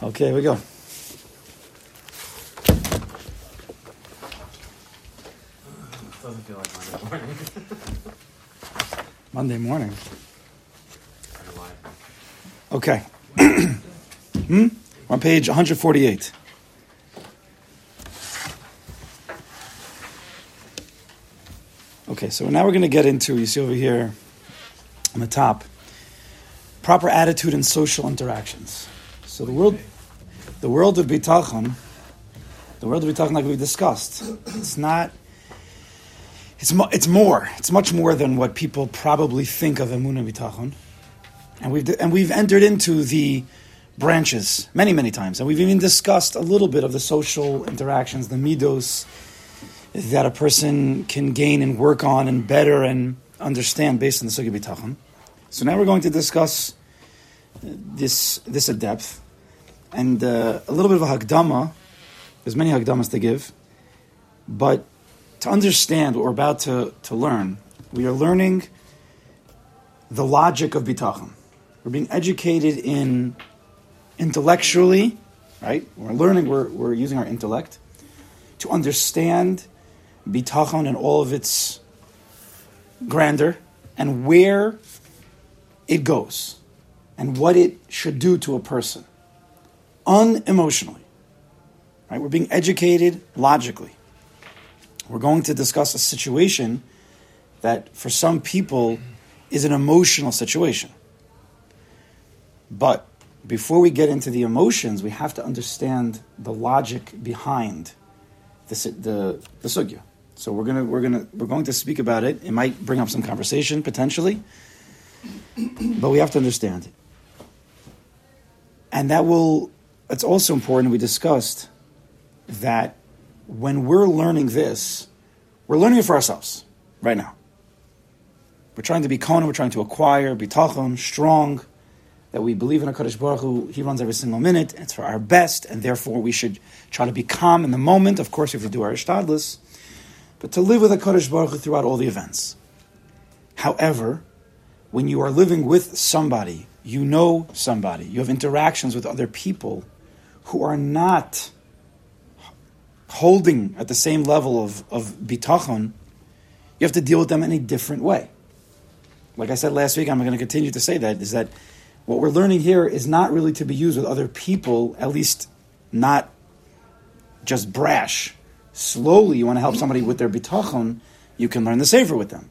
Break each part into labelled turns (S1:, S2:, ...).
S1: Okay, here we go.
S2: Doesn't feel like Monday morning.
S1: Monday morning.
S2: I don't know why.
S1: Okay. hmm? We're on page 148. Okay, so now we're going to get into, you see over here on the top, proper attitude in social interactions. So the world, the world of bitachon, the world of bitachon, like we discussed, it's not. It's, it's more. It's much more than what people probably think of emunah bitachon, and we've and we've entered into the branches many many times, and we've even discussed a little bit of the social interactions, the midos that a person can gain and work on and better and understand based on the sugi bitachon. So now we're going to discuss this this at depth and uh, a little bit of a hagdama. There's many hagdamas to give, but to understand what we're about to, to learn, we are learning the logic of bitachon. We're being educated in intellectually, right? We're learning, we're, we're using our intellect to understand bitachon and all of its grandeur and where it goes and what it should do to a person unemotionally. Right? We're being educated logically. We're going to discuss a situation that for some people is an emotional situation. But before we get into the emotions, we have to understand the logic behind the the, the sugya. So we're gonna we're gonna we're going to speak about it. It might bring up some conversation potentially, but we have to understand it. And that will. It's also important. We discussed that when we're learning this, we're learning it for ourselves right now. We're trying to be kona, we're trying to acquire, be tachon, strong, that we believe in a Kaddish Baruch Hu, He runs every single minute, it's for our best, and therefore we should try to be calm in the moment. Of course, if we do our ishtadlis, but to live with a Kaddish Baruch Hu throughout all the events. However, when you are living with somebody, you know somebody, you have interactions with other people who are not holding at the same level of, of bitachon, you have to deal with them in a different way. Like I said last week, I'm going to continue to say that, is that what we're learning here is not really to be used with other people, at least not just brash. Slowly, you want to help somebody with their bitachon, you can learn the sefer with them.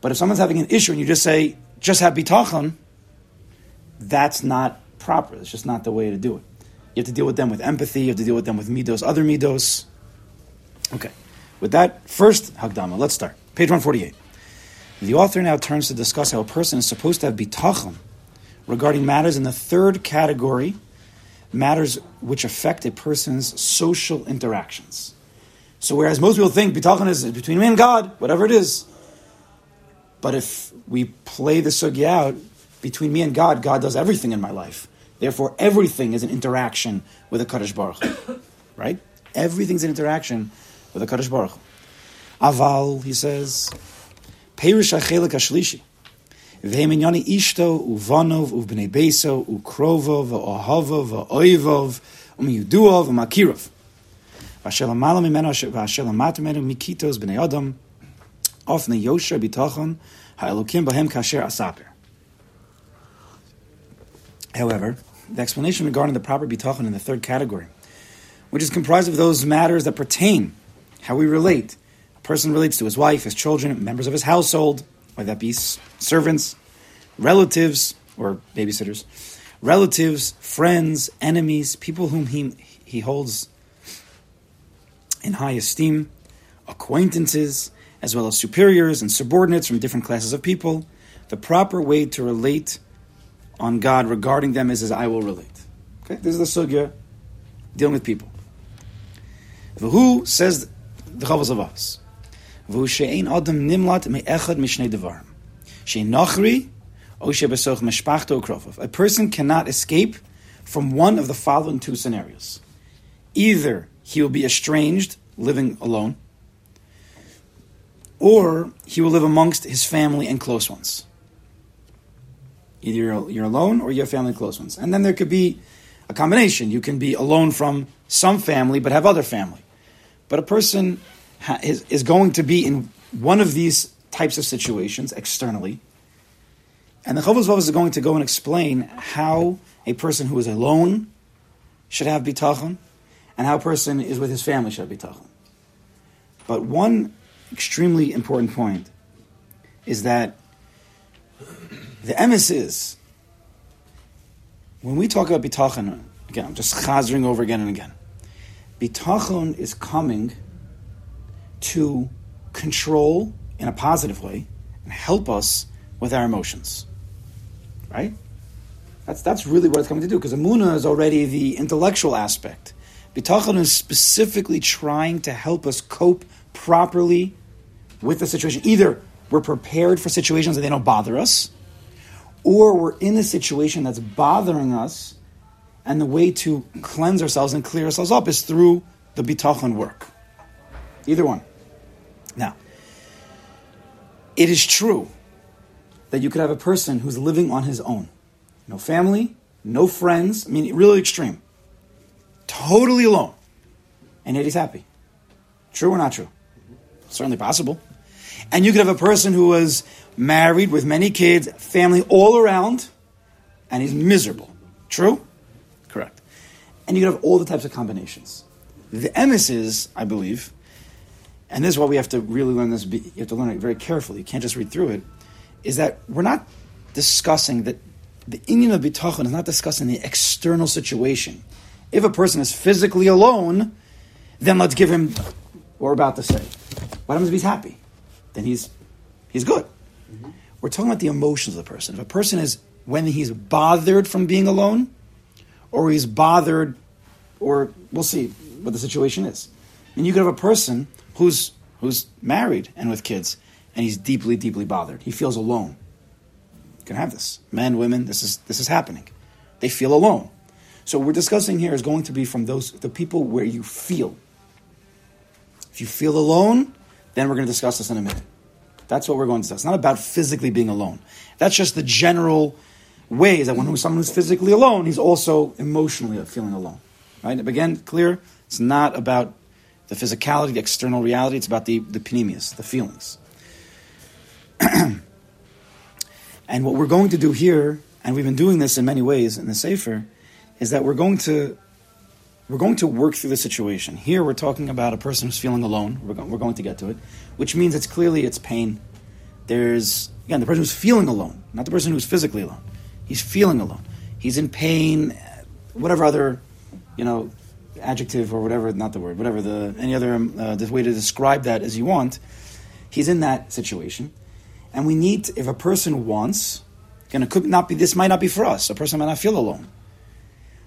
S1: But if someone's having an issue and you just say, just have bitachon, that's not proper. It's just not the way to do it. You have to deal with them with empathy. You have to deal with them with midos, other midos. Okay. With that first Hagdama, let's start. Page 148. The author now turns to discuss how a person is supposed to have bitachon regarding matters in the third category, matters which affect a person's social interactions. So whereas most people think bitachon is between me and God, whatever it is, but if we play the sugi out, between me and God, God does everything in my life. Therefore, everything is an interaction with a Kaddish Baruch Right? Everything's an interaction with a Kaddish Baruch Aval, he says, Perish HaChelik HaShlishi. V'heminyani ishto, uvanov, uvbnei beso, ukrovo, v'ohavo, v'oivov, umiyuduov, v'makirov. V'asher lamala mimeno, v'asher mikitos b'nei adam, ofne yosher bitachon, ha'elokim bahem kasher asaper. However, the explanation regarding the proper bitachon in the third category, which is comprised of those matters that pertain how we relate. A person relates to his wife, his children, members of his household, whether that be servants, relatives, or babysitters, relatives, friends, enemies, people whom he, he holds in high esteem, acquaintances, as well as superiors and subordinates from different classes of people. The proper way to relate on God regarding them is as I will relate. Okay, this is the sugya dealing with people. Who says the chavos of us? V'hu she'ein adam nimlat me me'echad mishnei devarim. She'ein nachri o she'besoch meshpachto krofov. A person cannot escape from one of the following two scenarios. Either he will be estranged, living alone, or he will live amongst his family and close ones. Either you're, you're alone or you have family close ones. And then there could be a combination. You can be alone from some family but have other family. But a person ha- is, is going to be in one of these types of situations externally. And the Chovos is going to go and explain how a person who is alone should have bitachon, and how a person is with his family should have bitachon. But one extremely important point is that the emes is when we talk about bitachon. Again, I'm just chazering over again and again. Bitachon is coming to control in a positive way and help us with our emotions. Right? That's, that's really what it's coming to do, because Amuna is already the intellectual aspect. Bitachon is specifically trying to help us cope properly with the situation. Either we're prepared for situations and they don't bother us, or we're in a situation that's bothering us, and the way to cleanse ourselves and clear ourselves up is through the bitachon work. Either one. Now, it is true that you could have a person who's living on his own. No family, no friends, I mean, really extreme. Totally alone. And yet he's happy. True or not true? Certainly possible. And you could have a person who was married with many kids, family all around, and he's miserable. True? Correct. And you could have all the types of combinations. The emes is, I believe, and this is why we have to really learn this. You have to learn it very carefully. You can't just read through it. Is that we're not discussing that the inyan of bitachon is not discussing the external situation. If a person is physically alone, then let's give him what we're about to say. What happens if he's happy? Then he's he's good. Mm-hmm. We're talking about the emotions of the person. If a person is when he's bothered from being alone, or he's bothered, or we'll see what the situation is. And you could have a person who's who's married and with kids, and he's deeply, deeply bothered. He feels alone. You can have this. Men, women, this is this is happening. They feel alone. So what we're discussing here is going to be from those the people where you feel. If you feel alone, then we're going to discuss this in a minute. That's what we're going to discuss. It's not about physically being alone. That's just the general ways that when someone is physically alone, he's also emotionally feeling alone. Right? Again, clear. It's not about the physicality, the external reality. It's about the, the pnimius, the feelings. and what we're going to do here, and we've been doing this in many ways in the Sefer, is that we're going to we're going to work through the situation. Here we're talking about a person who's feeling alone. We're, go- we're going to get to it, which means it's clearly it's pain. There's again the person who's feeling alone, not the person who's physically alone. He's feeling alone. He's in pain, whatever other, you know, adjective or whatever, not the word, whatever the any other um, uh, the way to describe that as you want. He's in that situation, and we need to, if a person wants, again, it could not be. This might not be for us. A person might not feel alone,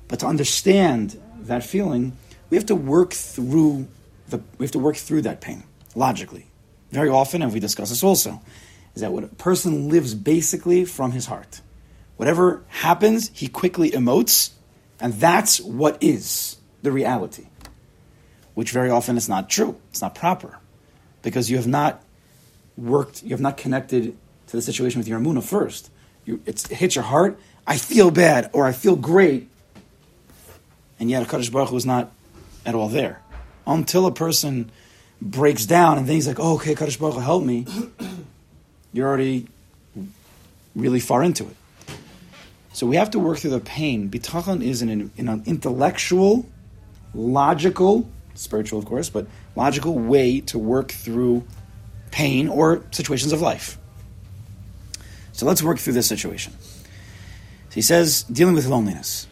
S1: but to understand that feeling, we have to work through the. We have to work through that pain logically. Very often, and we discuss this also, is that what a person lives basically from his heart. Whatever happens, he quickly emotes, and that's what is the reality, which very often is not true. It's not proper because you have not worked, you have not connected to the situation with your amuna first. You, it hits your heart. I feel bad or I feel great, and yet a Kaddish Baruch Hu is not at all there until a person breaks down and then he's like, "Oh, okay, Kaddish Baruch Hu, help me." You're already really far into it. So we have to work through the pain. Bitachon is an, an intellectual logical, spiritual of course, but logical way to work through pain or situations of life. So let's work through this situation. So he says, dealing with loneliness.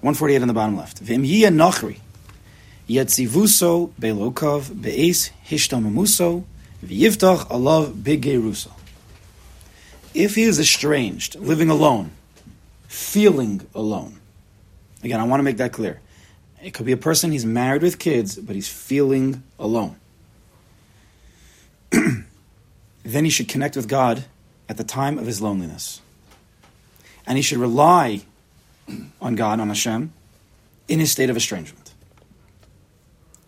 S1: 148 on the bottom left. V'im yia nochri, yetzivuso belokov be'es hishtomamuso v'yivtach alav bigeruso. If he is estranged, living alone, feeling alone, Again, I want to make that clear. It could be a person, he's married with kids, but he's feeling alone. then he should connect with God at the time of his loneliness. And he should rely on God, on Hashem, in his state of estrangement.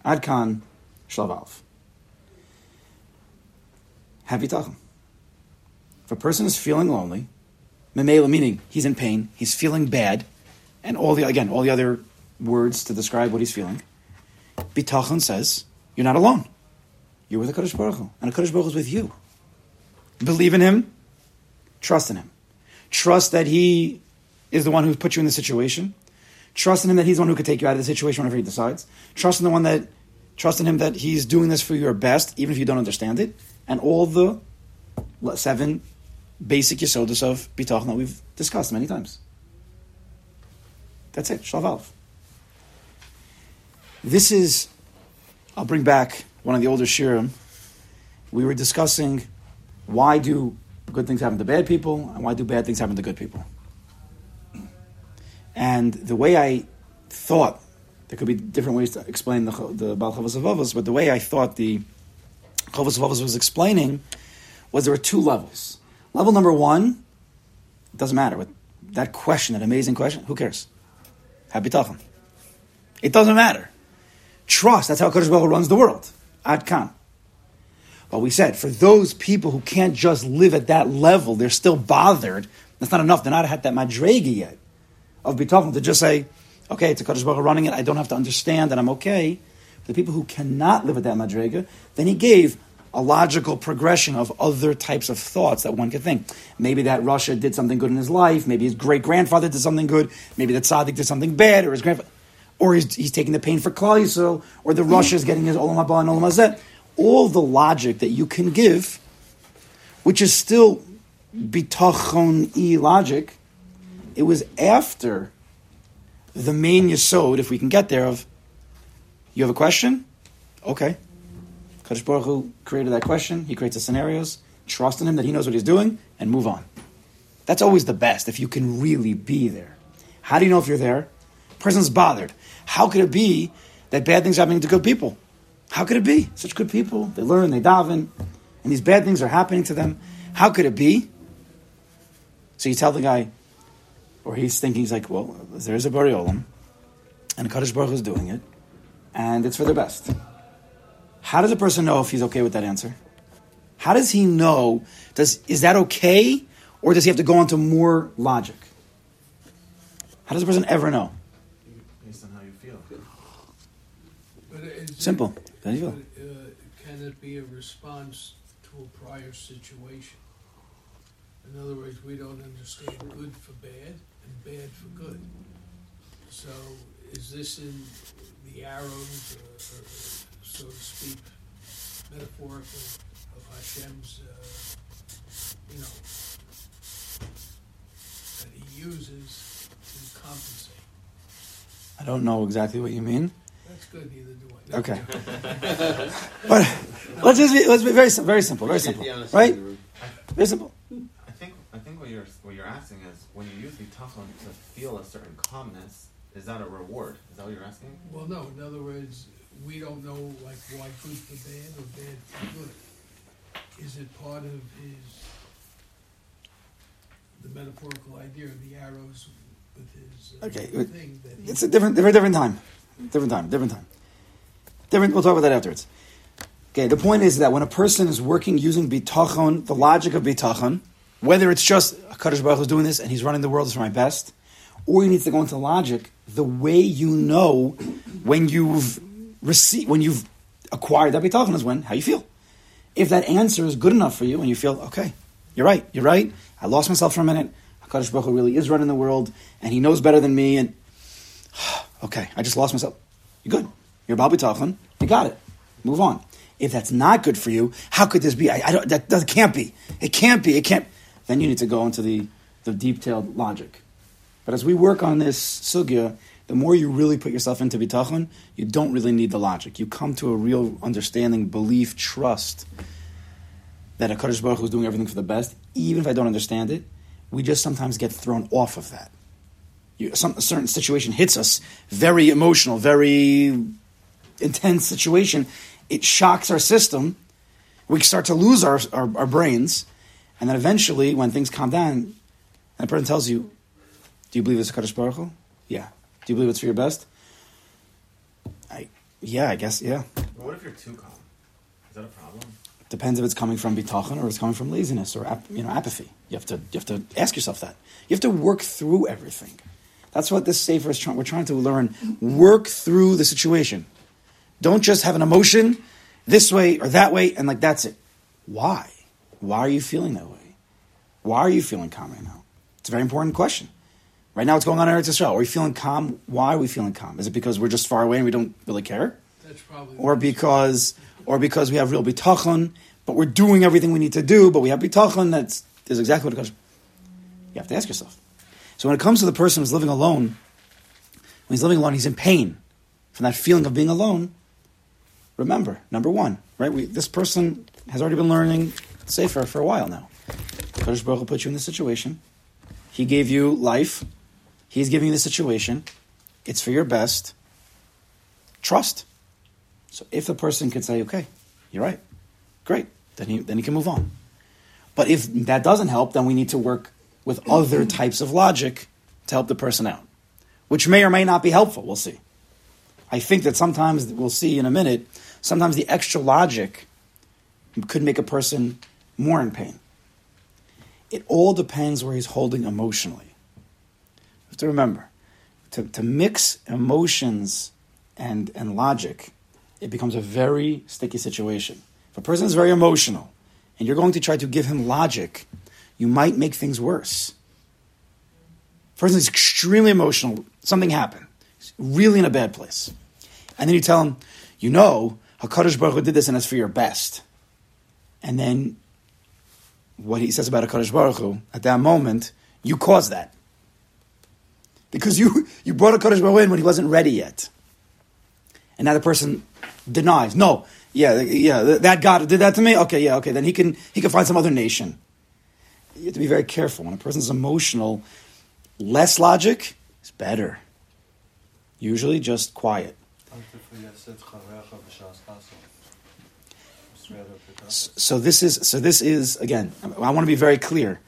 S1: Adkan Shlav happy bitachon. If a person is feeling lonely, Memela meaning he's in pain, he's feeling bad, and all the again all the other words to describe what he's feeling. Bitachon says you're not alone. You're with the Kadosh Baruch Hu, and the Kadosh Baruch Hu is with you. Believe in Him, trust in Him, trust that He is the one who put you in the situation. Trust in Him that He's the one who could take you out of the situation whenever He decides. Trust in the one that trust in Him that He's doing this for your best, even if you don't understand it. And all the seven basic yisodis of bitachon that we've discussed many times. That's it, Shalvav. This is, I'll bring back one of the older shiurim. We were discussing why do good things happen to bad people and why do bad things happen to good people. And the way I thought, there could be different ways to explain the, the Baal Chovos but the way I thought the Chovos was explaining was there were two levels. Level number one, it doesn't matter. But that question, that amazing question, who cares? Habitachon. It doesn't matter. Trust, that's how Kodesh Baruch runs the world. Ad kan. But we said, for those people who can't just live at that level, they're still bothered. That's not enough. They're not at that madrega yet of bitachon to just say, okay, it's a Kodesh Baruch running it. I don't have to understand and I'm okay. For the people who cannot live at that madrega, then he gave a logical progression of other types of thoughts that one could think. Maybe that rasha did something good in his life. Maybe his great grandfather did something good. Maybe that Tzaddik did something bad, or his grandfather, or he's, he's taking the pain for Klal Yisrael, or the rasha is getting his Olam Haba and Olam Hazeh. All the logic that you can give, which is still bitachon e logic, it was after the main yisod, if we can get there, of you have a question? Okay. Kadosh Baruch Hu created that question. He creates the scenarios. Trust in him that he knows what he's doing, and move on. That's always the best if you can really be there. How do you know if you're there? Person's bothered. How could it be that bad things are happening to good people? How could it be? Such good people. They learn, they daven, and these bad things are happening to them. How could it be? So you tell the guy, or he's thinking, he's like, well, there's a Borei Olam, and Kadosh Baruch is doing it, and it's for the best. How does a person know if he's okay with that answer? How does he know? Does is that okay, or does he have to go into more logic? How does a person ever know?
S2: Based on how you feel.
S1: Simple. How do you feel?
S3: But, uh, can it be a response to a prior situation? In other words, we don't understand good for bad and bad for good. So, is this in the arrows, or, or, so to speak, metaphorical of Hashem's, uh, you know, that He uses to compensate?
S1: I don't know exactly what you mean.
S3: That's good. Neither do I.
S1: Okay. but let's just be, let's be very sim- very simple, very simple, right? Very simple.
S2: I think what you're what you're asking is when you use the bitachon to feel a certain calmness, is that a reward? Is that what you're asking?
S3: Well, no. In other words, we don't know like why good for bad or bad for good. Is it part of his the metaphorical idea of the arrows with his uh,
S1: Okay,
S3: thing that
S1: It's a different, very different time, different time, different time. Different. We'll talk about that afterwards. Okay. The point is that when a person is working using bitachon, the logic of bitachon, whether it's just Kadosh Baruch is doing this and he's running the world is for my best, or he needs to go into logic, the way you know when you've received, when you've acquired that bitachon is when how you feel. If that answer is good enough for you and you feel okay, you're right, you're right. I lost myself for a minute. Hakadosh Baruch Hu really is running the world, and He knows better than me. And okay, I just lost myself. You're good. You're Baal B'tachon. You got it. Move on. If that's not good for you, how could this be? I, I don't. That, that can't be. It can't be. It can't. Then you need to go into the the detailed logic. But as we work on this sugya, the more you really put yourself into bitachon, you don't really need the logic. You come to a real understanding, belief, trust that HaKadosh Baruch Hu is doing everything for the best, even if I don't understand it. We just sometimes get thrown off of that. You, some, a certain situation hits us, very emotional, very intense situation. It shocks our system. We start to lose our, our, our brains. And then eventually, when things calm down, and person tells you, Do you believe it's HaKadosh Baruch Hu? Yeah. Do you believe it's for your best? I, yeah, I guess, yeah.
S2: But what if you're too calm? Is that a problem?
S1: Depends if it's coming from bitachon or it's coming from laziness or ap- you know apathy. You have to you have to ask yourself that. You have to work through everything. That's what this sefer is trying. We're trying to learn. Work through the situation. Don't just have an emotion this way or that way and like that's it. Why? Why are you feeling that way? Why are you feeling calm right now? It's a very important question. Right now, what's going on in Eretz Yisrael? Are we feeling calm? Why are we feeling calm? Is it because we're just far away and we don't really care,
S3: That's probably.
S1: or because, or because we have real bitachon, but we're doing everything we need to do, but we have bitachon? That's is exactly what it comes. You have to ask yourself. So when it comes to the person who's living alone, when he's living alone, he's in pain from that feeling of being alone. Remember, number one, right? We, this person has already been learning Sefer for a while now. Kodesh Baruch Hu put you in this situation. He gave you life. He's giving you the situation. It's for your best. Trust. So if the person could say, okay, you're right, great, then he, then he can move on. But if that doesn't help, then we need to work with other types of logic to help the person out, which may or may not be helpful. We'll see. I think that sometimes, we'll see in a minute, sometimes the extra logic could make a person more in pain. It all depends where he's holding emotionally. You have to remember, to, to mix emotions and, and logic, it becomes a very sticky situation. If a person is very emotional and you're going to try to give him logic, you might make things worse. A person is extremely emotional, something happened, he's really in a bad place. And then you tell him, you know, HaKadosh Baruch Hu did this and it's for your best. And then what he says about HaKadosh Baruch Hu, at that moment, you caused that. Because you, you brought HaKadosh Baruch Hu in when he wasn't ready yet. And now the person denies. No, yeah, yeah, that God did that to me. Okay, yeah, okay. Then he can he can find some other nation. You have to be very careful when a person's emotional. Less logic is better. Usually, just quiet. So this is so this is again. I want to be very clear.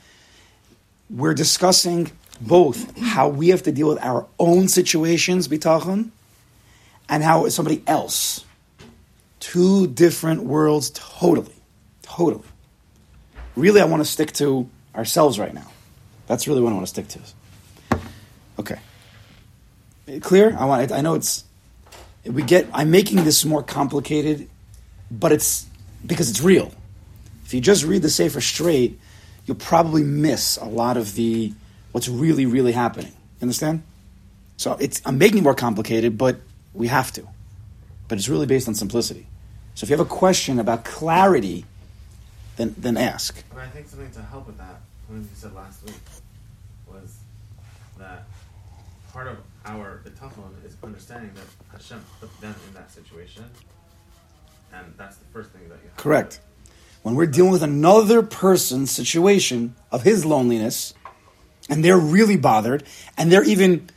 S1: We're discussing both how we have to deal with our own situations, bitachon, and how somebody else. Two different worlds, totally, totally. Really, I want to stick to ourselves right now. That's really what I want to stick to. Okay, clear. I want. I know it's. We get. I'm making this more complicated, but it's because it's real. If you just read the Sefer straight, you'll probably miss a lot of the what's really, really happening. You understand? So it's I'm making it more complicated, but we have to. But it's really based on simplicity. So if you have a question about clarity, then then ask.
S2: But I think something to help with that, something you said last week, was that part of our the tough one is understanding that Hashem put them in that situation, and that's the first thing that you have.
S1: Correct. When we're dealing with another person's situation of his loneliness, and they're really bothered, and they're even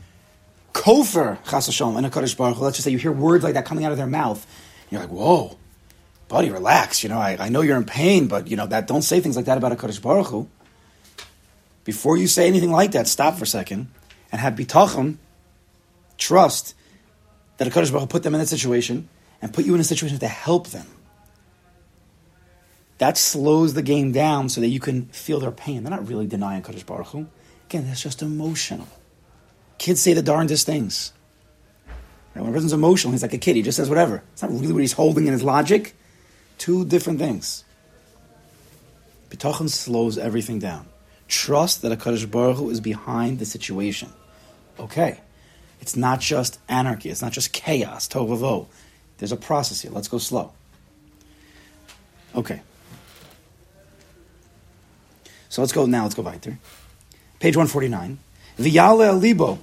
S1: kofar chas Hashem and a Kadosh Baruch let's just say you hear words like that coming out of their mouth, you're like, whoa, buddy, relax. You know, I, I know you're in pain, but you know that don't say things like that about a Kadosh Baruch Hu. Before you say anything like that, stop for a second and have bitachon, trust that a Kadosh Baruch Hu put them in that situation and put you in a situation to help them. That slows the game down so that you can feel their pain. They're not really denying Kadosh Baruch Hu. Again, that's just emotional. Kids say the darndest things. Right? When a person's emotional, he's like a kid. He just says whatever. It's not really what he's holding in his logic. Two different things. Bitachon slows everything down. Trust that a Kadosh Baruch Hu is behind the situation. Okay. It's not just anarchy. It's not just chaos, tohu There's a process here. Let's go slow. Okay. So let's go now. Let's go weiter. Page 149. V'yale al libo.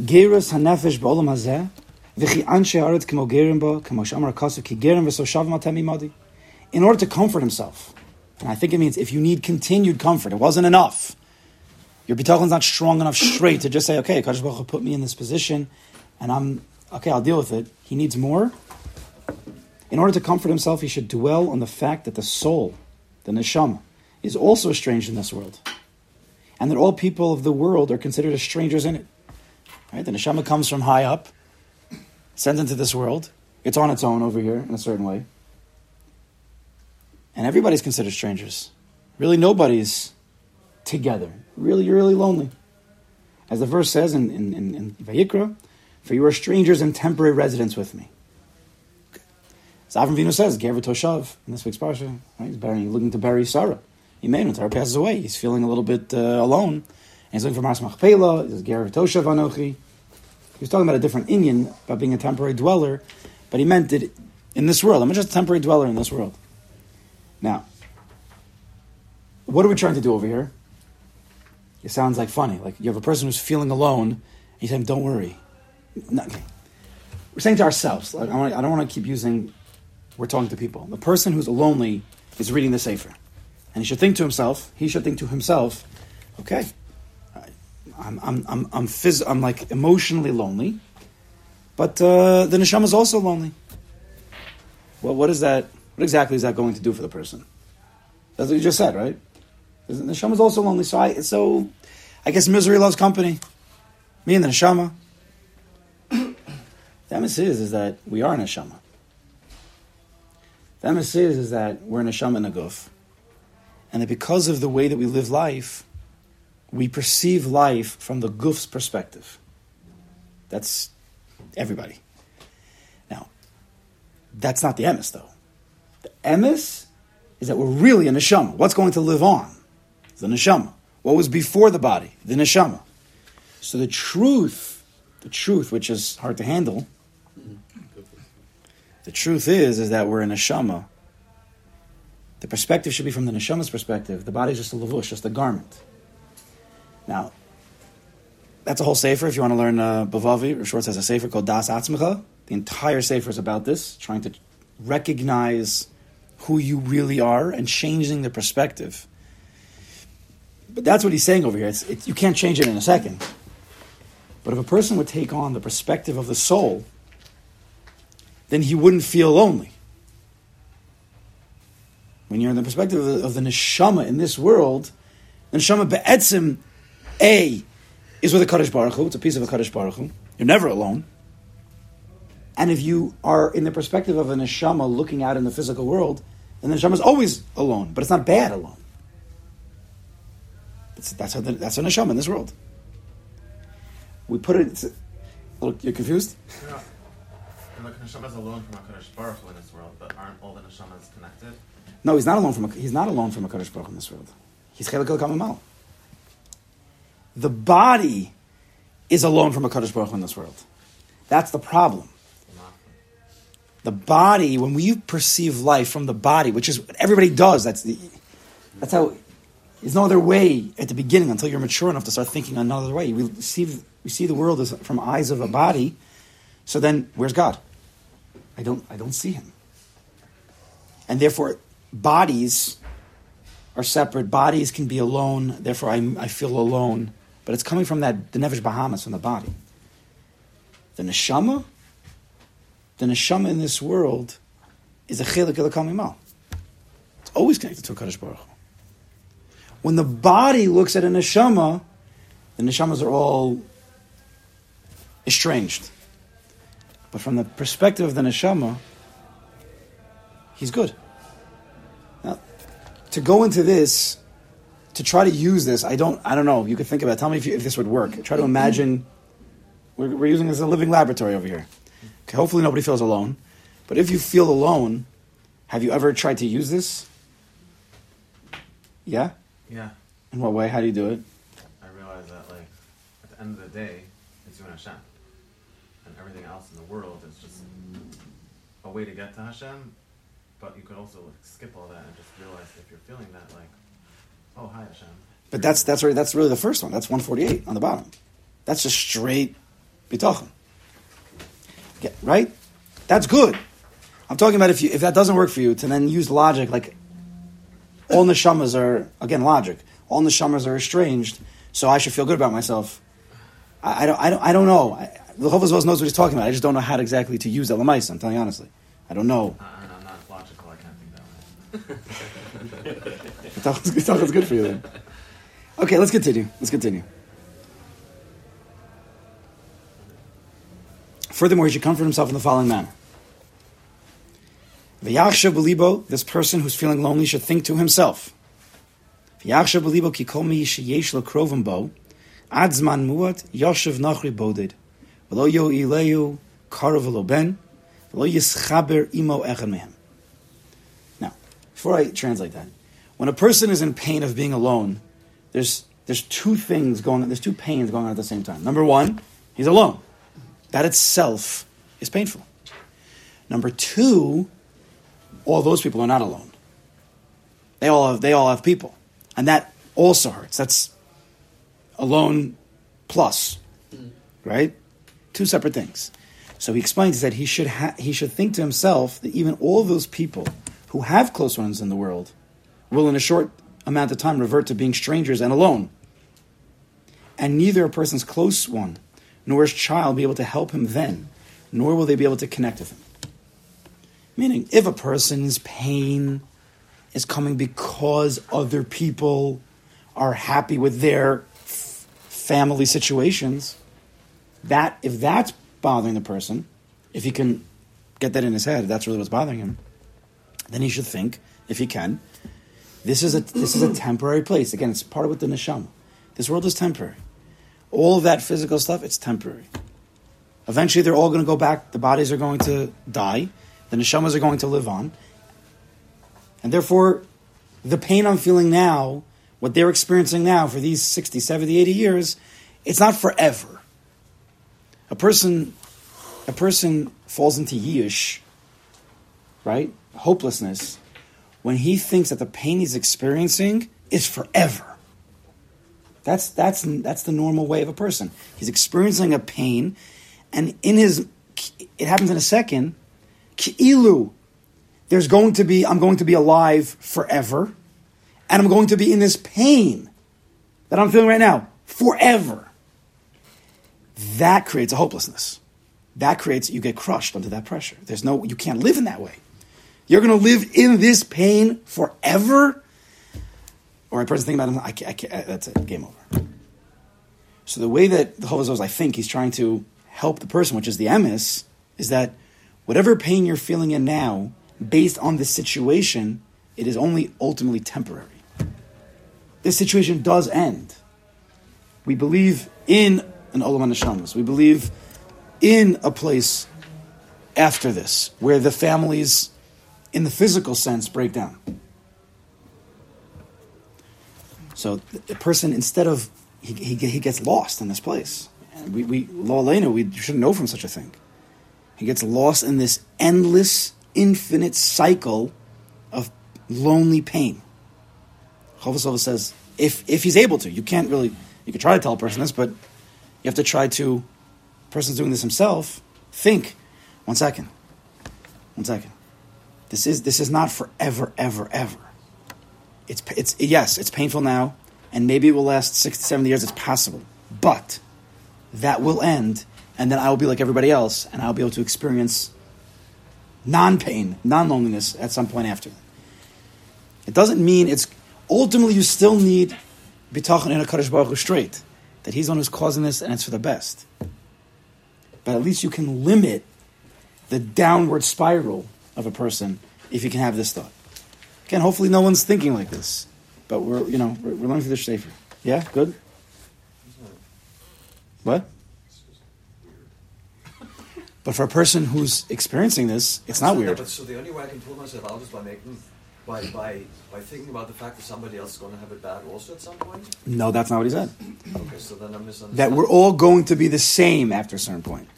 S1: Gerus hanefesh ba'olam hazeh. V'chi anshe haaretz kemo gerim bo. Kemo shamar akasu ki v'so shav matem imadi. In order to comfort himself. And I think it means if you need continued comfort, it wasn't enough. Your bitachon's not strong enough straight to just say, okay, Kadosh Baruch Hu put me in this position, and I'm, okay, I'll deal with it. He needs more. In order to comfort himself, he should dwell on the fact that the soul, the neshama, is also estranged in this world. And that all people of the world are considered as strangers in it. Right? The neshama comes from high up, sent into this world. It's on its own over here in a certain way. and everybody's considered strangers. Really, nobody's together. Really, you're really lonely. As the verse says in, in, in, in Vayikra, for you are strangers and temporary residents with me. So Vino says, Ger Toshav, in this week's Parsha, right? He's burying, looking to bury Sarah. When Sarah passes away. He's feeling a little bit uh, alone. And he's looking for Mas Machpelah. He says, Ger Toshav Anochi. He was talking about a different inyan, about being a temporary dweller, but he meant it in this world. I'm just a temporary dweller in this world. Now, what are we trying to do over here? It sounds like funny. Like you have a person who's feeling alone, and you say, "Don't worry." No, we're saying to ourselves. I don't want to keep using. We're talking to people. The person who's lonely is reading the sefer, and he should think to himself. He should think to himself, "Okay, I'm I'm I'm I'm, phys- I'm like emotionally lonely, but uh, the neshama is also lonely." Well, what is that? What exactly is that going to do for the person? That's what you just said, right? The neshama is also lonely, so I so I guess misery loves company. Me and the neshama. The is is that we are a neshama. The is is that we're a neshama and a guf, and that because of the way that we live life, we perceive life from the guf's perspective. That's everybody. Now, that's not the emes though. The emes is that we're really a neshama. What's going to live on? The neshama. What was before the body? The neshama. So the truth, the truth, which is hard to handle, the truth is, is that we're in a neshama. The perspective should be from the neshama's perspective. The body is just a lavush, just a garment. Now, that's a whole sefer. If you want to learn uh, Bilvavi, or Schwartz has a sefer called Das Atzmecha. The entire sefer is about this, trying to recognize who you really are and changing the perspective. But that's what he's saying over here. It's, it's, you can't change it in a second. But if a person would take on the perspective of the soul, then he wouldn't feel lonely. When you're in the perspective of the, of the neshama in this world, the neshama be'etzim, A, is with a Kaddish Baruch Hu. It's a piece of a Kaddish Baruch Hu. You're never alone. And if you are in the perspective of a neshama looking out in the physical world, then the neshama is always alone, but it's not bad alone. That's how the, that's a neshama in this world. We put it. It's, look, you're confused.
S2: Yeah. And like neshama is alone from Hakadosh Baruch in this world, but aren't all the neshamas connected?
S1: No, he's not alone from a, he's not alone from a Kaddish Baruch in this world. He's chelik kamamal. The body is alone from a Kaddish Baruch in this world. That's the problem. The body, when we perceive life from the body, which is what everybody does, that's the, that's how. There's no other way at the beginning until you're mature enough to start thinking another way. We see we see the world as from eyes of a body. So then, where's God? I don't I don't see Him. And therefore, bodies are separate. Bodies can be alone. Therefore, I, I feel alone. But it's coming from that the nefesh bahamas from the body. The neshama, the neshama in this world, is a chelik of the kamimal. It's always connected to a kaddish baruch. Hu. When the body looks at a neshama, the neshamas are all estranged. But from the perspective of the neshama, he's good. Now, to go into this, to try to use this, I don't, I don't know. You could think about. It. Tell me if, you, if this would work. Try to imagine. We're, we're using this as a living laboratory over here. Okay, hopefully nobody feels alone. But if you feel alone, have you ever tried to use this? Yeah.
S2: Yeah.
S1: In what way? How do you do it?
S2: I realize that like at the end of the day, it's you and Hashem, and everything else in the world is just a way to get to Hashem. But you could also like skip all that and just realize if you're feeling that like, oh hi Hashem.
S1: But that's that's really that's really the first one. That's 148 on the bottom. That's just straight bitachon. Yeah, right? That's good. I'm talking about if you if that doesn't work for you, to then use logic like all neshamas are again logic. All neshamas are estranged, so I should feel good about myself. I, I don't I don't I don't know. The Chovos knows what he's talking about. I just don't know how to exactly to use that. I'm telling you honestly. I don't know.
S2: Uh, and I'm not logical. I can't think that way.
S1: Good for you then. Okay, let's continue. Let's continue. Furthermore, he should comfort himself in the following manner. V'yachshav b'libo, this person who's feeling lonely should think to himself. V'yachshav b'libo ki kol mi sheyesh lo krovim bo, ad zman muat yoshev nachri boded. V'lo yo ileyu karav v'lo ben, v'lo yischaber imo echad mehem. Now, before I translate that, when a person is in pain of being alone, there's there's two things going on, there's two pains going on at the same time. Number one, he's alone. That itself is painful. Number two, all those people are not alone. They all have, they all have people. And that also hurts. That's alone plus, mm. right? Two separate things. So he explains that he should, ha- he should think to himself that even all those people who have close ones in the world will, in a short amount of time, revert to being strangers and alone. And neither a person's close one nor his child be able to help him then, nor will they be able to connect with him. Meaning, if a person's pain is coming because other people are happy with their f- family situations, that if that's bothering the person, if he can get that in his head, that's really what's bothering him, then he should think, if he can, this is a this is a temporary place. Again, it's part of what the neshama. This world is temporary. All of that physical stuff, it's temporary. Eventually, they're all going to go back. The bodies are going to die. The neshamas are going to live on. And therefore, the pain I'm feeling now, what they're experiencing now for these 60, 70, 80 years, it's not forever. A person, a person falls into yiush, right? Hopelessness, when he thinks that the pain he's experiencing is forever. That's, that's, that's the normal way of a person. He's experiencing a pain, and in his, it happens in a second, ki'ilu, there's going to be, I'm going to be alive forever, and I'm going to be in this pain that I'm feeling right now forever. That creates a hopelessness. That creates, you get crushed under that pressure. There's no, you can't live in that way. You're going to live in this pain forever? Or a person thinking about it, I can't, I can't, uh, that's it, game over. So the way that the Chovos I think he's trying to help the person, which is the emes, is that whatever pain you're feeling in now, based on the situation, it is only ultimately temporary. This situation does end. We believe in an Olam Neshamas. We believe in a place after this where the families, in the physical sense, break down. So the person, instead of he, he, he gets lost in this place. And we, we lo aleinu, we shouldn't know from such a thing. He gets lost in this endless, infinite cycle of lonely pain. Chovos says, if if he's able to, you can't really. You could try to tell a person this, but you have to try to. Person's doing this himself. Think, one second, one second. This is this is not forever, ever, ever. It's it's yes, it's painful now, and maybe it will last 60, 70 years. It's possible, but that will end, and then I will be like everybody else, and I'll be able to experience non-pain, non-loneliness at some point after. It doesn't mean it's ultimately you still need bitachon in a Kaddish Baruch Hu straight that He's the one who's causing this, and it's for the best. But at least you can limit the downward spiral of a person if you can have this thought. Again, hopefully no one's thinking like this, but we're you know we're, we're learning through the Sefer. Yeah, good. What? But for a person who's experiencing this, it's not weird.
S4: But so the only way I can pull myself out is by making, by by by thinking about the fact that somebody else is going to have it bad also at some point.
S1: No, that's not what he said.
S4: Okay, so then I'm misunderstanding.
S1: That we're all going to be the same after a certain point.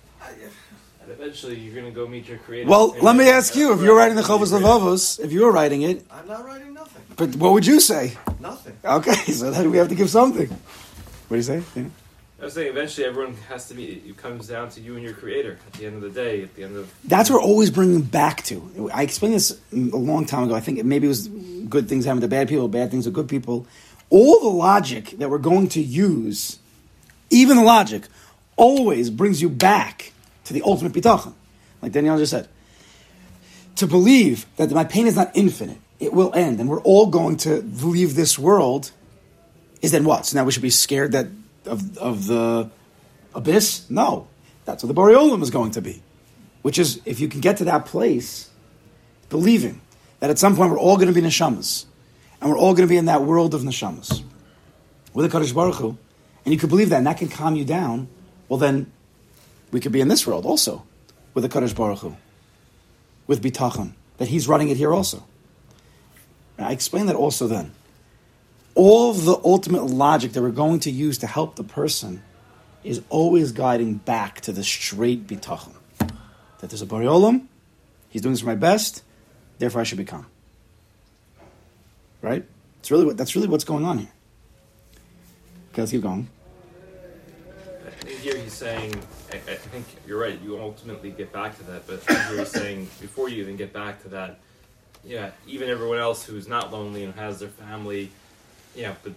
S5: And eventually, you're going to go meet your creator.
S1: Well, let me ask you: if you're writing the Chovos Levavos, if you were writing it,
S4: I'm not writing nothing.
S1: but what would you say?
S4: Nothing.
S1: Okay, so then we have to give something. What do you say?
S5: I was saying, eventually, everyone has to be. It comes down to you and your creator. At the end of the day, at the end of
S1: That's what we're always bringing back to. I explained this a long time ago. I think maybe it was good things happen to bad people, bad things to good people. All the logic that we're going to use, even the logic, always brings you back to the ultimate bitachon. Like Danielle just said. To believe that my pain is not infinite, it will end, and we're all going to leave this world, is then what? So now we should be scared that of, of the abyss? No. That's what the Borei Olam is going to be. Which is, if you can get to that place, believing that at some point we're all going to be neshamas, and we're all going to be in that world of neshamas with the Kadosh Baruch Hu, and you could believe that, and that can calm you down. Well, then we could be in this world also with the Kadosh Baruch Hu, with bitachon, that He's running it here also. And I explained that also then. All the ultimate logic that we're going to use to help the person is always guiding back to the straight bitachon. That there's a Borei Olam, he's doing this for my best, therefore I should be calm. Right? It's really what, that's really what's going on here. Okay, let's keep going.
S5: I here he's saying, I, I think you're right, you ultimately get back to that, but here he's saying, before you even get back to that, yeah, even everyone else who's not lonely and has their family, yeah, but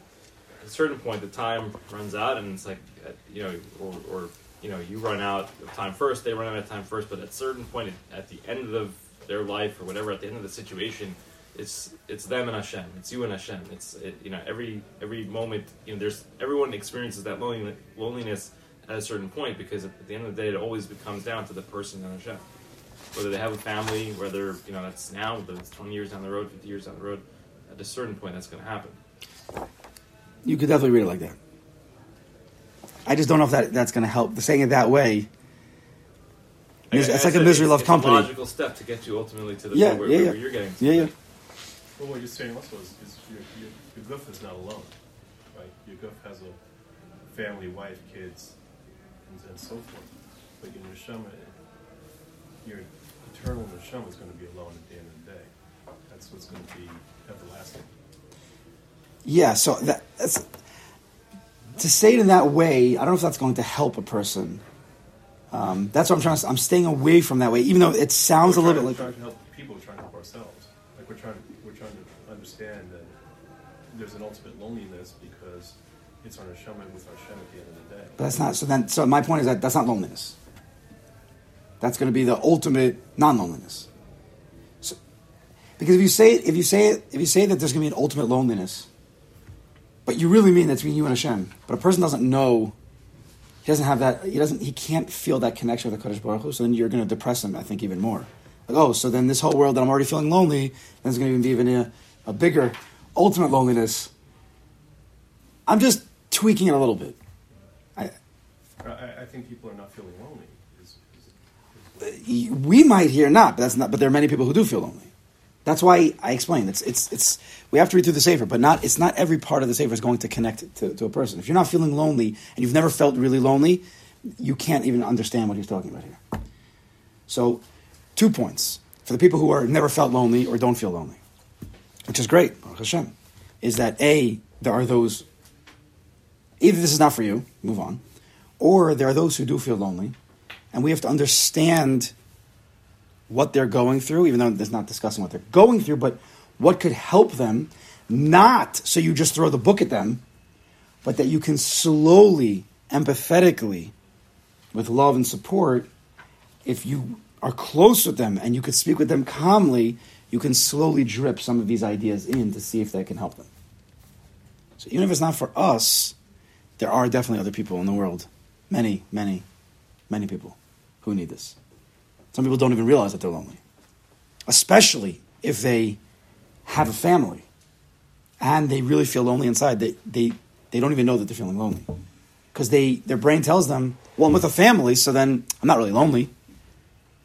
S5: at a certain point the time runs out and it's like, uh, you know, or, or you know, you run out of time first, they run out of time first, but at a certain point at the end of their life or whatever, at the end of the situation, it's it's them and Hashem. It's you and Hashem. It's it, you know every every moment you know there's everyone experiences that loneliness, loneliness at a certain point because at the end of the day it always comes down to the person and Hashem. Whether they have a family, whether you know that's now, whether it's 20 years down the road, 50 years down the road, at a certain point that's going to happen.
S1: You could definitely read it like that. I just don't know if that, that's going to help. Saying it that way, Mis-
S5: I- I
S1: it's like a misery
S5: it's-
S1: love
S5: it's
S1: company.
S5: A logical step to get you ultimately to the
S1: Yeah,
S5: point where,
S1: yeah,
S5: where
S1: yeah.
S5: you're getting. To.
S1: yeah, yeah.
S6: Well, what you're saying also is, is your, your, your goof is not alone, right? Your goof has a family, wife, kids, and, and so forth. But your neshama, your eternal neshama is going to be alone at the end of the day. That's what's going to be everlasting.
S1: Yeah, so that, that's to say it in that way. I don't know if that's going to help a person. Um, that's what I'm trying to. I'm staying away from that way, even though it sounds a little bit like.
S6: trying to help people, we're trying to help ourselves. Like we're trying, we're trying to understand that there's an ultimate loneliness because it's our neshama with our Hashem at the end of the day.
S1: But that's not. So then, so my point is that that's not loneliness. That's going to be the ultimate non-loneliness. So, because if you say if you say if you say that there's going to be an ultimate loneliness, but you really mean that's between you and Hashem, but a person doesn't know, he doesn't have that, he doesn't, he can't feel that connection with the Kadosh Baruch Hu. So then you're going to depress him, I think, even more. Like, oh, so then this whole world that I'm already feeling lonely, then it's going to even be even a, a bigger, ultimate loneliness. I'm just tweaking it a little bit. I,
S6: I, I think people are not feeling lonely. Is, is, is uh,
S1: we might hear not, but that's not. But there are many people who do feel lonely. That's why I explained it's it's it's we have to read through the sefer, but not it's not every part of the sefer is going to connect to, to a person. If you're not feeling lonely and you've never felt really lonely, you can't even understand what he's talking about here. So, two points for the people who are never felt lonely or don't feel lonely, which is great, Hashem, is that a there are those. Either this is not for you, move on, or there are those who do feel lonely, and we have to understand what they're going through, even though it's not discussing what they're going through, but what could help them, not so you just throw the book at them, but that you can slowly, empathetically, with love and support, if you are close with them and you could speak with them calmly, you can slowly drip some of these ideas in to see if they can help them. So even if it's not for us, there are definitely other people in the world, many, many, many people who need this. Some people don't even realize that they're lonely, especially if they have a family and they really feel lonely inside. They, they, they don't even know that they're feeling lonely because they, their brain tells them, well, I'm with a family, so then I'm not really lonely.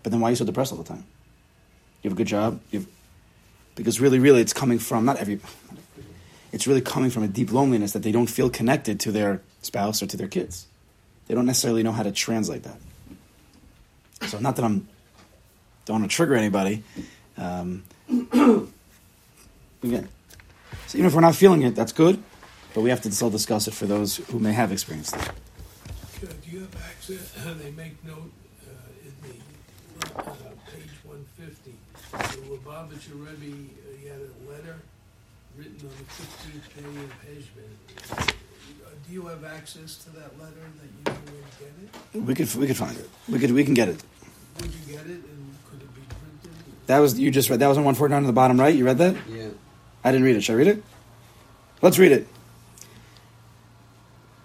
S1: But then why are you so depressed all the time? You have a good job? You have, because really, really, it's coming from, not every, it's really coming from a deep loneliness that they don't feel connected to their spouse or to their kids. They don't necessarily know how to translate that. So not that I'm don't want to trigger anybody. Um, again, so even if we're not feeling it, that's good. But we have to still discuss it for those who may have experienced it.
S3: Do you have access, they make note uh, in the, uh, page one fifty, the Lubavitcher Rebbe, uh, he had a letter written on the fifteenth day of Heshvan. Uh, Do you have access to that letter that you can get it?
S1: We could we could find it. We could we can get it.
S3: Would you get it and could it be printed?
S1: That was you just read. That was on one forty nine on the bottom right. You read that?
S7: Yeah.
S1: I didn't read it. Should I read it? Let's read it.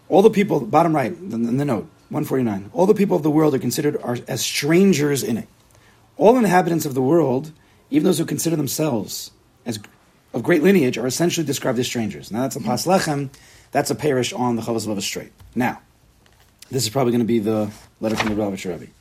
S1: All the people, bottom right, in the note, 149. All the people of the world are considered are, as strangers in it. All inhabitants of the world even those who consider themselves as of great lineage, are essentially described as strangers. Now that's a mm-hmm. Pas Lechem, that's a parish on the Chovos Halevavos straight. Now, this is probably going to be the letter from the Ravitcher Rebbe.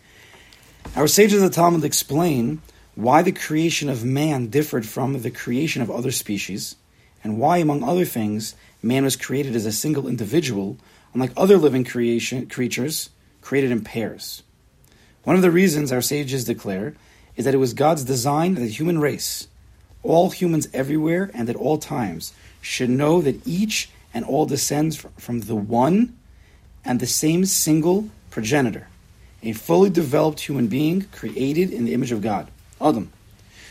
S1: Our sages of the Talmud explain why the creation of man differed from the creation of other species, and why, among other things, man was created as a single individual, unlike other living creation, creatures created in pairs. One of the reasons our sages declare is that it was God's design that the human race, all humans everywhere and at all times, should know that each and all descends from the one and the same single progenitor, a fully developed human being created in the image of God, Adam,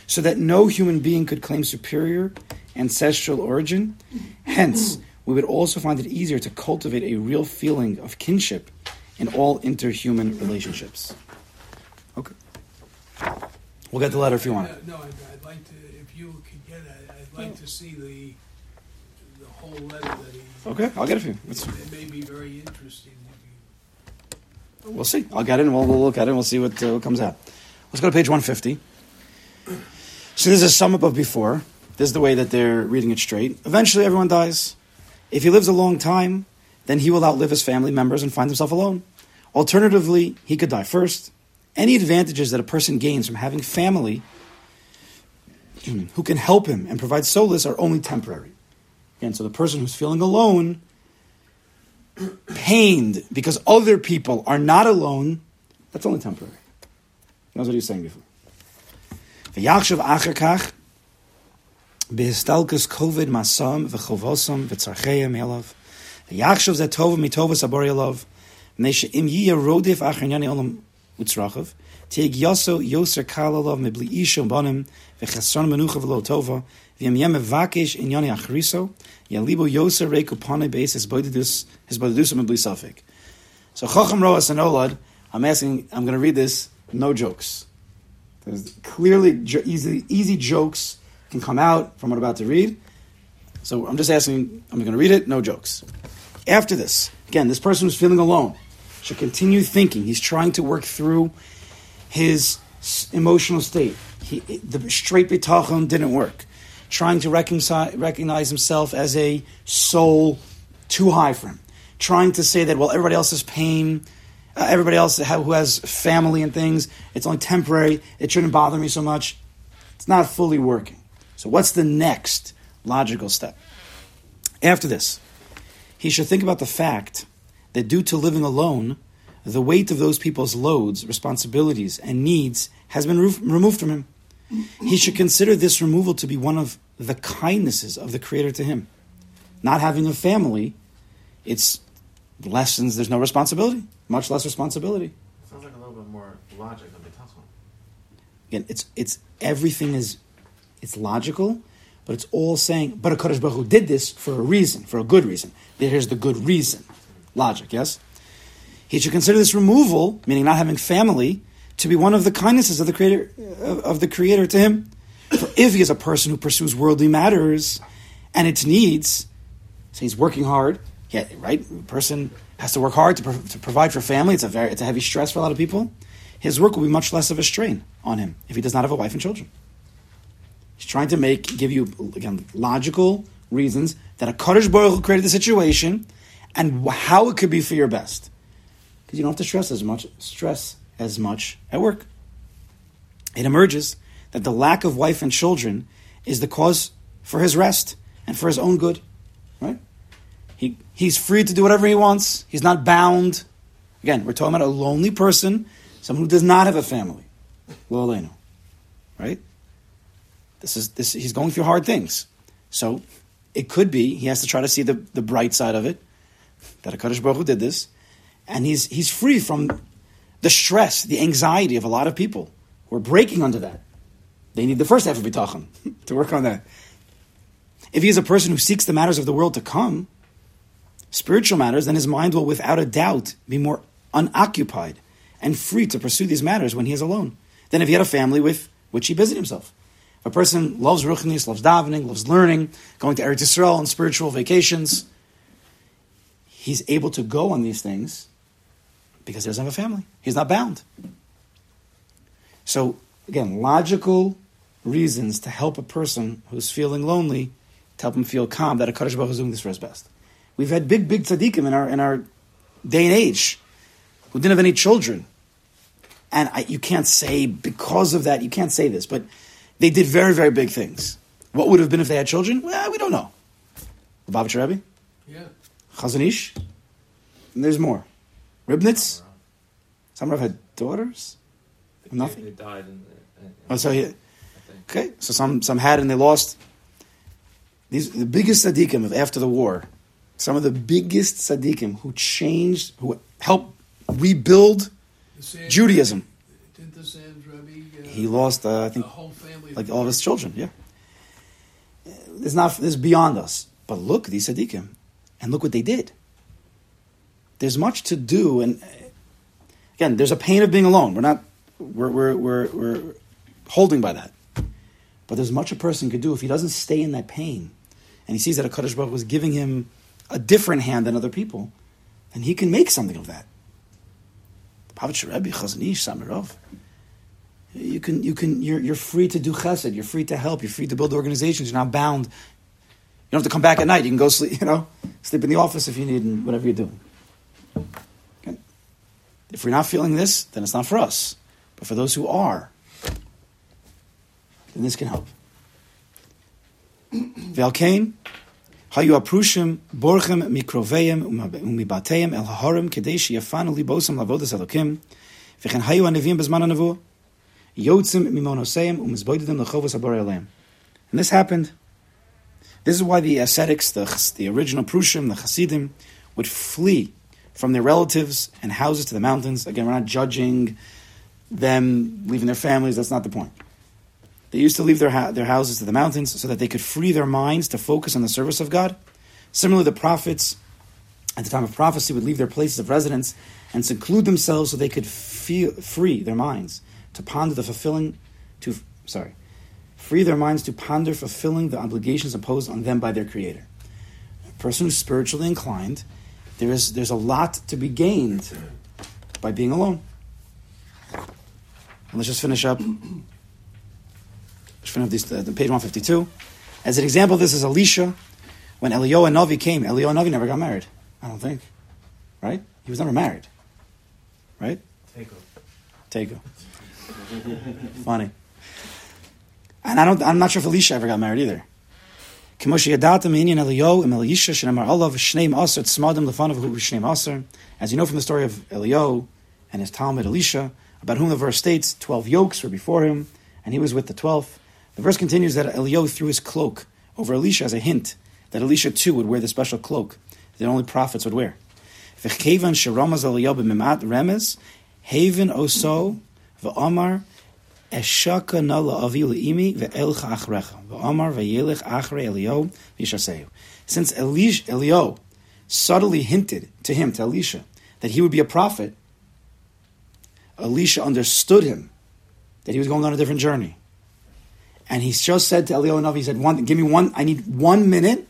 S1: so that no human being could claim superior ancestral origin. Hence, we would also find it easier to cultivate a real feeling of kinship in all interhuman relationships. Okay. We'll get the letter if you want.
S3: Uh, No, I'd, I'd like to, if you could get it, I'd like to see the, the whole letter that he.
S1: Okay, I'll get it for you. It's-
S3: It may be very interesting you
S1: We'll see. I'll get it and we'll, we'll look at it and we'll see what, uh, what comes out. Let's go to page 150. So this is a sum up of before. This is the way that they're reading it straight. Eventually, everyone dies. If he lives a long time, then he will outlive his family members and find himself alone. Alternatively, he could die first. Any advantages that a person gains from having family hmm, who can help him and provide solace are only temporary. Again, so the person who's feeling alone pained because other people are not alone, that's only temporary. That's what he was saying before. Ve yachshav acher kach be stalkes covid ma sam ve chovosam ve tsarchei melav. Ve yachshav ze tov mit tovos aborilov. Ne she im ye rodif acher yani olam mit. Teg yoso yoser kalalov me bleishon bonim ve chasan menuchav lo tova. Ve im yem vakish in yani achriso. Ye libo yoser reku pone basis bodidus his bodidus me blisafik. So chacham roas an olad I'm asking I'm going to read this no jokes There's clearly jo- easy, easy jokes can come out from what I'm about to read. So I'm just asking, I'm going to read it, no jokes. After this, again, this person who's feeling alone should continue thinking. He's trying to work through his emotional state. He, the straight bitachon didn't work. Trying to reconcile, recognize himself as a soul too high for him. Trying to say that, well, everybody else's pain, uh, everybody else who has family and things, it's only temporary. It shouldn't bother me so much. It's not fully working. So, what's the next logical step? After this, he should think about the fact that due to living alone, the weight of those people's loads, responsibilities, and needs has been roof- removed from him. He should consider this removal to be one of the kindnesses of the Creator to him. Not having a family, it's lessons, there's no responsibility, much less responsibility.
S2: Sounds like a little bit more logic than the Bitachon.
S1: Again, it's it's everything is it's logical, but it's all saying, but a Kadosh Baruch Hu did this for a reason, for a good reason. Here's the good reason. Logic, yes? He should consider this removal, meaning not having family, to be one of the kindnesses of the creator of, of the creator to him. For if he is a person who pursues worldly matters and its needs, so he's working hard, yeah, right? A person has to work hard to, pro- to provide for family. It's a very it's a heavy stress for a lot of people. His work will be much less of a strain on him if he does not have a wife and children. He's trying to make give you again logical reasons that a Kadosh Hu created the situation and how it could be for your best. Because you don't have to stress as much stress as much at work. It emerges that the lack of wife and children is the cause for his rest and for his own good. He he's free to do whatever he wants. He's not bound. Again, we're talking about a lonely person, someone who does not have a family. Lo aleinu. Right? This is this he's going through hard things. So it could be he has to try to see the, the bright side of it. That a Kadosh Baruch Hu did this. And he's he's free from the stress, the anxiety of a lot of people who are breaking under that. They need the first half of bitachon to work on that. If he is a person who seeks the matters of the world to come, spiritual matters, then his mind will without a doubt be more unoccupied and free to pursue these matters when he is alone than if he had a family with which he busied himself. If a person loves ruchnis, loves davening, loves learning, going to Eretz Yisrael on spiritual vacations, he's able to go on these things because he doesn't have a family. He's not bound. So, again, logical reasons to help a person who's feeling lonely, to help him feel calm, that a Kadosh Baruch is doing this for his best. We've had big, big tzaddikim in our, in our day and age who didn't have any children. And I, you can't say, because of that, you can't say this, but they did very, very big things. What would have been if they had children? Well, we don't know. Lubavitcher Rebbe,
S3: Yeah.
S1: Chazon Ish, and there's more. Ribnitz, some have had daughters.
S5: The
S1: Nothing?
S5: who died in the, in,
S1: Oh, so he, Okay, so some some had and they lost. These the biggest tzaddikim of after the war, some of the biggest tzaddikim who changed, who helped rebuild Judaism.
S3: Uh,
S1: He lost, uh, I think, like all of his children. Yeah, it's not this beyond us. But look, these tzaddikim, and look what they did. There's much to do, and again, there's a pain of being alone. We're not, we're we're we're, we're holding by that. But there's much a person could do if he doesn't stay in that pain, and he sees that a Kadosh Baruch was giving him a different hand than other people, then he can make something of that. You can, you can, you're, you're free to do chesed. You're free to help. You're free to build organizations. You're not bound. You don't have to come back at night. You can go sleep. You know, sleep in the office if you need, and whatever you're doing. Okay? If we're not feeling this, then it's not for us. But for those who are, then this can help. Ve'alkein, hayu aprushim borchem mikroveim umibateim el haharim kedei sheyafanu libosam lavodas elokim v'chen hayu anevim bezman hanevuah yotzim mimonoseim umizboididim lechovos haborei olam. And this happened. This is why the ascetics, the, the original Prushim, the Hasidim, would flee from their relatives and houses to the mountains. Again, we're not judging them leaving their families. That's not the point. They used to leave their, ha- their houses to the mountains so that they could free their minds to focus on the service of God. Similarly, the prophets at the time of prophecy would leave their places of residence and seclude themselves so they could feel, free their minds to ponder the fulfilling, to sorry, free their minds to ponder fulfilling the obligations imposed on them by their Creator. A person who's spiritually inclined, there is there's a lot to be gained by being alone. And let's just finish up. Page 152. As an example, this is Elisha. When Eliyahu Hanavi came, Eliyahu Hanavi never got married. I don't think. Right? He was never married. Right?
S2: Teiku.
S1: Teiku. Funny. And I don't, I'm not sure if Elisha ever got married either. As you know from the story of Eliyahu and his talmid Elisha, about whom the verse states, 12 yokes were before him, and he was with the 12th. The verse continues that Eliyahu threw his cloak over Elisha as a hint that Elisha too would wear the special cloak that only prophets would wear. Eliyahu haven oso v'omar eshaka nala avi le'imi ve'elcha achrecha v'omar ve'yelech achre Eliyahu v'yishaseyu. Since Eliyahu subtly hinted to him, to Elisha, that he would be a prophet, Elisha understood him, that he was going on a different journey. And he just said to enough, he said, one, give me one, I need one minute.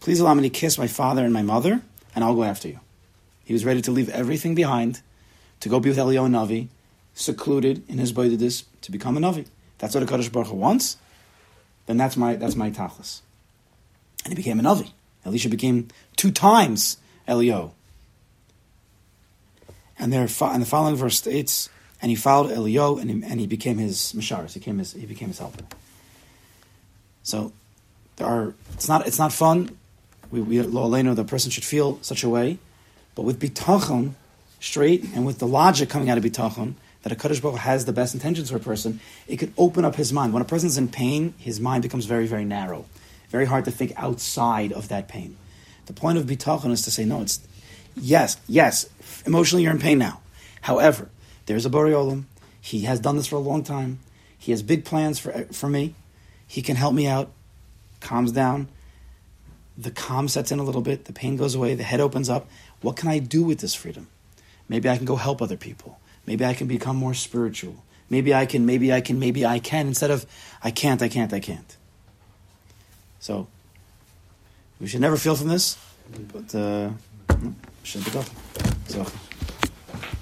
S1: Please allow me to kiss my father and my mother, and I'll go after you. He was ready to leave everything behind to go be with Eliyahu Navi, secluded in his bodidus to become a Navi. That's what a Kadosh Baruch Hu wants. Then that's my that's my tachlis. And he became a Navi. Elisha became two times Eliyahu. And there, and the following verse states, and he followed Eliyahu, and he, and he became his misharis. He became his he became his helper. So there are it's not it's not fun. We we lo the person should feel such a way, but with bitachon straight and with the logic coming out of bitachon that a kadosh baruch has the best intentions for a person, it could open up his mind. When a person's in pain, his mind becomes very very narrow, very hard to think outside of that pain. The point of bitachon is to say no. It's yes, yes. Emotionally, you're in pain now. However, there's a Borei Olam. He has done this for a long time. He has big plans for for me. He can help me out. Calms down. The calm sets in a little bit. The pain goes away. The head opens up. What can I do with this freedom? Maybe I can go help other people. Maybe I can become more spiritual. Maybe I can, maybe I can, maybe I can, instead of I can't, I can't, I can't. So, we should never feel from this, but uh, should be tough. So.